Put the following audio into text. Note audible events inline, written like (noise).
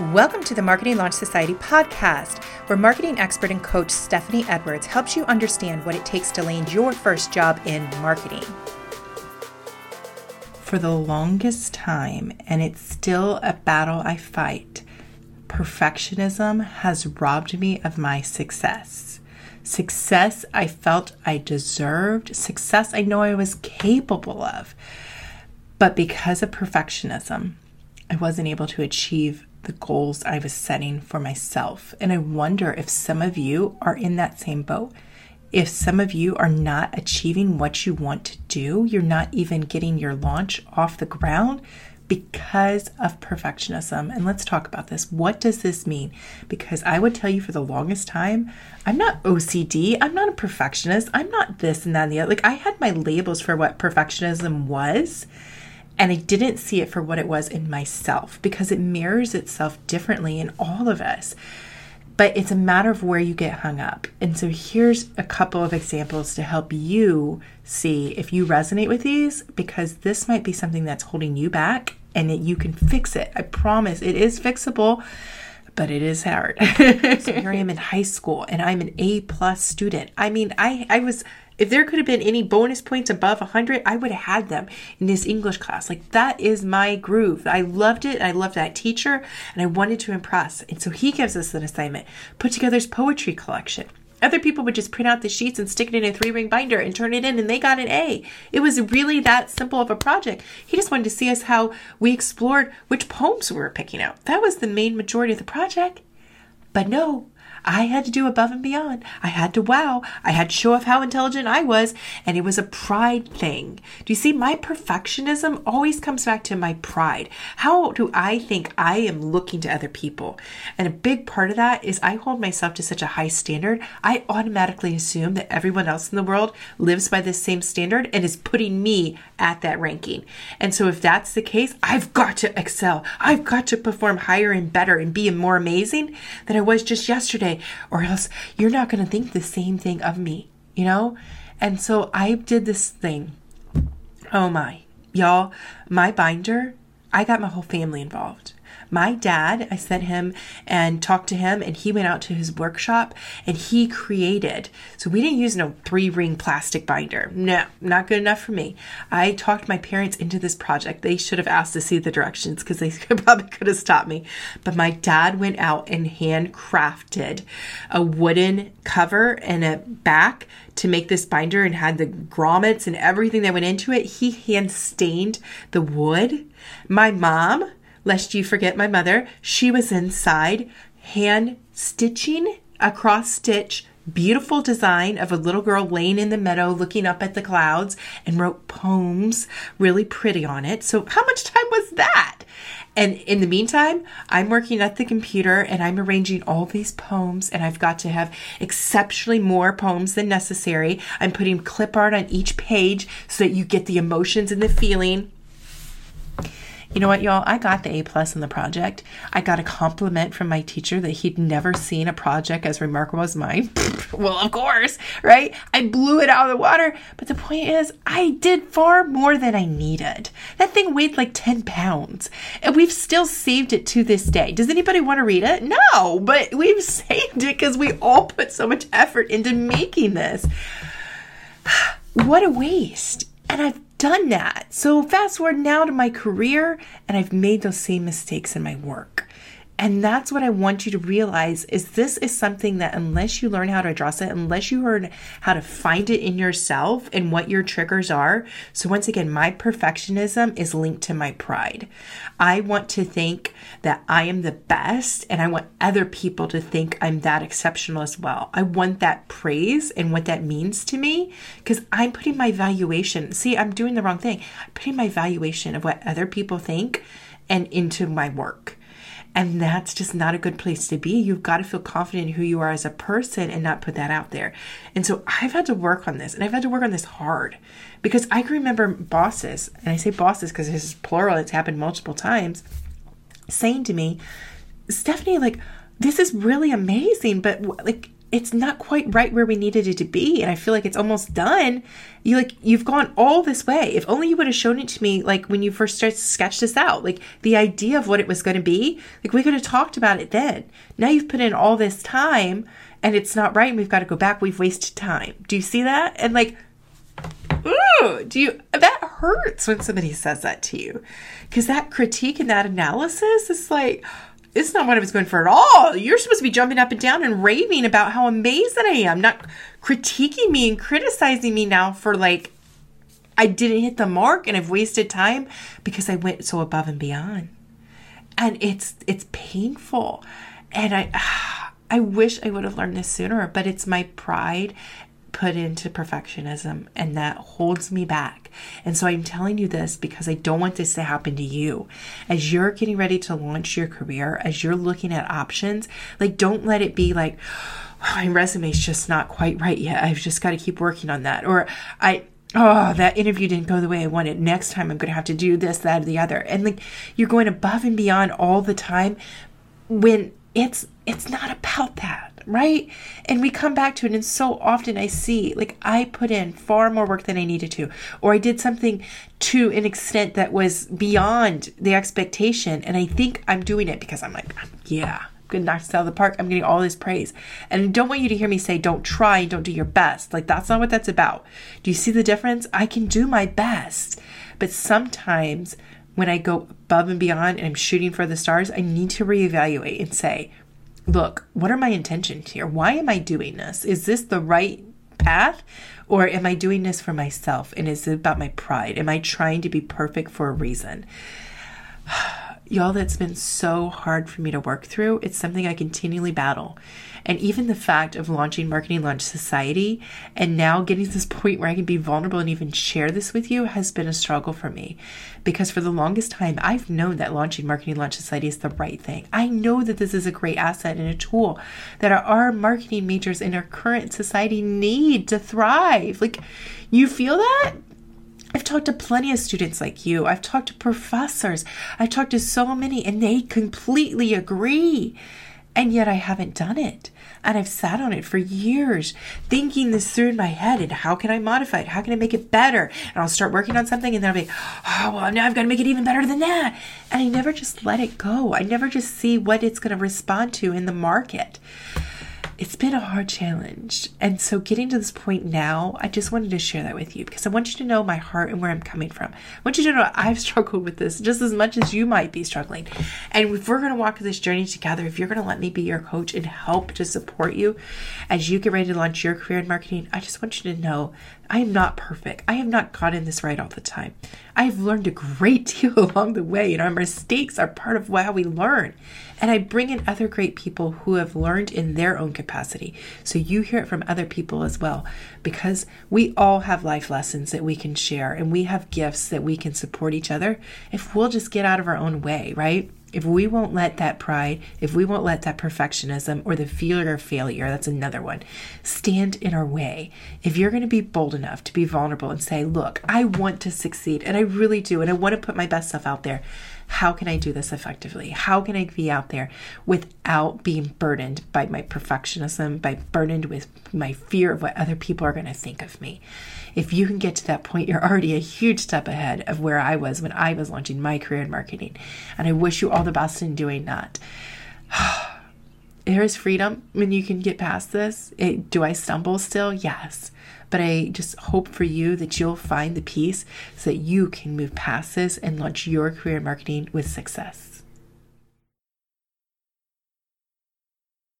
Welcome to the Marketing Launch Society podcast, where marketing expert and coach Stephanie Edwards helps you understand what it takes to land your first job in marketing. For the longest time, and it's still a battle I fight, perfectionism has robbed me of my success. Success I felt I deserved, success I know I was capable of. But because of perfectionism, I wasn't able to achieve the goals I was setting for myself. And I wonder if some of you are in that same boat. If some of you are not achieving what you want to do, you're not even getting your launch off the ground because of perfectionism. And let's talk about this. What does this mean? Because I would tell you for the longest time, I'm not OCD. I'm not a perfectionist. I'm not this and that and the other. Like I had my labels for what perfectionism was and I didn't see it for what it was in myself because it mirrors itself differently in all of us. But it's a matter of where you get hung up. And so here's a couple of examples to help you see if you resonate with these because this might be something that's holding you back and that you can fix it. I promise it is fixable but it is hard. (laughs) so here I am in high school and I'm an A plus student. I mean, I I was if there could have been any bonus points above 100, I would have had them in this English class. Like that is my groove. I loved it. I loved that teacher and I wanted to impress. And so he gives us an assignment put together his poetry collection. Other people would just print out the sheets and stick it in a three ring binder and turn it in, and they got an A. It was really that simple of a project. He just wanted to see us how we explored which poems we were picking out. That was the main majority of the project. But no, I had to do above and beyond. I had to wow. I had to show off how intelligent I was, and it was a pride thing. Do you see? My perfectionism always comes back to my pride. How do I think I am looking to other people? And a big part of that is I hold myself to such a high standard, I automatically assume that everyone else in the world lives by this same standard and is putting me at that ranking. And so if that's the case, I've got to excel. I've got to perform higher and better and be more amazing than I was just yesterday or else you're not going to think the same thing of me, you know? And so I did this thing. Oh my, y'all, my binder, I got my whole family involved. My dad, I sent him and talked to him, and he went out to his workshop and he created. So we didn't use no three ring plastic binder. No, not good enough for me. I talked my parents into this project. They should have asked to see the directions because they (laughs) probably could have stopped me. But my dad went out and handcrafted a wooden cover and a back to make this binder and had the grommets and everything that went into it. He hand stained the wood. My mom lest you forget my mother, she was inside hand stitching a cross stitch beautiful design of a little girl laying in the meadow looking up at the clouds and wrote poems really pretty on it. So, how much time was that? And in the meantime, I'm working at the computer and I'm arranging all these poems, and I've got to have exceptionally more poems than necessary. I'm putting clip art on each page so that you get the emotions and the feeling. You know what, y'all? I got the A plus in the project. I got a compliment from my teacher that he'd never seen a project as remarkable as mine. (laughs) well, of course, right? I blew it out of the water. But the point is, I did far more than I needed. That thing weighed like 10 pounds. And we've still saved it to this day. Does anybody want to read it? No, but we've (laughs) saved it because we all put so much effort into making this. (sighs) what a waste. And I've done that. So fast forward now to my career, and I've made those same mistakes in my work. And that's what I want you to realize is this is something that unless you learn how to address it, unless you learn how to find it in yourself and what your triggers are. So once again, my perfectionism is linked to my pride. I want to think that I am the best and I want other people to think I'm that exceptional as well. I want that praise and what that means to me because I'm putting my valuation. See, I'm doing the wrong thing. I'm putting my valuation of what other people think and into my work. And that's just not a good place to be. You've got to feel confident in who you are as a person and not put that out there. And so I've had to work on this and I've had to work on this hard because I can remember bosses, and I say bosses because this is plural, it's happened multiple times, saying to me, Stephanie, like, this is really amazing, but like, it's not quite right where we needed it to be and i feel like it's almost done. You like you've gone all this way. If only you would have shown it to me like when you first started to sketch this out like the idea of what it was going to be like we could have talked about it then. Now you've put in all this time and it's not right and we've got to go back. We've wasted time. Do you see that? And like ooh do you that hurts when somebody says that to you. Because that critique and that analysis is like it's not what I was going for at all. You're supposed to be jumping up and down and raving about how amazing I am, not critiquing me and criticizing me now for like I didn't hit the mark and I've wasted time because I went so above and beyond. And it's it's painful. And I (sighs) I wish I would have learned this sooner, but it's my pride put into perfectionism and that holds me back. And so I'm telling you this because I don't want this to happen to you. As you're getting ready to launch your career, as you're looking at options, like don't let it be like, oh, my resume's just not quite right yet. I've just got to keep working on that. Or I, oh, that interview didn't go the way I wanted. Next time I'm going to have to do this, that, or the other. And like you're going above and beyond all the time when it's it's not about that right? And we come back to it, and so often I see like I put in far more work than I needed to, or I did something to an extent that was beyond the expectation, and I think I'm doing it because I'm like, yeah. Good knock out of the park. I'm getting all this praise. And I don't want you to hear me say, don't try don't do your best. Like, that's not what that's about. Do you see the difference? I can do my best. But sometimes when I go above and beyond and I'm shooting for the stars, I need to reevaluate and say, look, what are my intentions here? Why am I doing this? Is this the right path? Or am I doing this for myself? And is it about my pride? Am I trying to be perfect for a reason? (sighs) Y'all, that's been so hard for me to work through. It's something I continually battle. And even the fact of launching Marketing Launch Society and now getting to this point where I can be vulnerable and even share this with you has been a struggle for me. Because for the longest time, I've known that launching Marketing Launch Society is the right thing. I know that this is a great asset and a tool that our marketing majors in our current society need to thrive. Like, you feel that? I've talked to plenty of students like you. I've talked to professors. I've talked to so many, and they completely agree. And yet I haven't done it. And I've sat on it for years, thinking this through in my head. And how can I modify it? How can I make it better? And I'll start working on something, and then I'll be, oh, well, now I've got to make it even better than that. And I never just let it go. I never just see what it's going to respond to in the market it's been a hard challenge. And so, getting to this point now, I just wanted to share that with you because I want you to know my heart and where I'm coming from. I want you to know I've (laughs) struggled with this just as much as you might be struggling. And if we're going to walk this journey together, if you're going to let me be your coach and help to support you as you get ready to launch your career in marketing, I just want you to know I am not perfect. I have not gotten this right all the time. I have learned a great (laughs) deal along the way, and our mistakes are part of how we learn. And I bring in other great people who have learned in their own capacity. So you hear it from other people as well, because we all have life lessons that we can share, and we have gifts that we can support each other if we'll just get out of our own way, right? If we won't let that pride, if we won't let that perfectionism or the fear of failure, that's another one, stand in our way, if you're going to be bold enough to be vulnerable and say, look, I want to succeed and I really do, and I want to put my best stuff out there, how can I do this effectively? How can I be out there without being burdened by my perfectionism, by burdened with my fear of what other people are going to think of me? If you can get to that point, you're already a huge step ahead of where I was when I was launching my career in marketing. And I wish you all the best in doing that. (sighs) there is freedom when you can get past this. It, do I stumble still? Yes. But I just hope for you that you'll find the peace so that you can move past this and launch your career in marketing with success.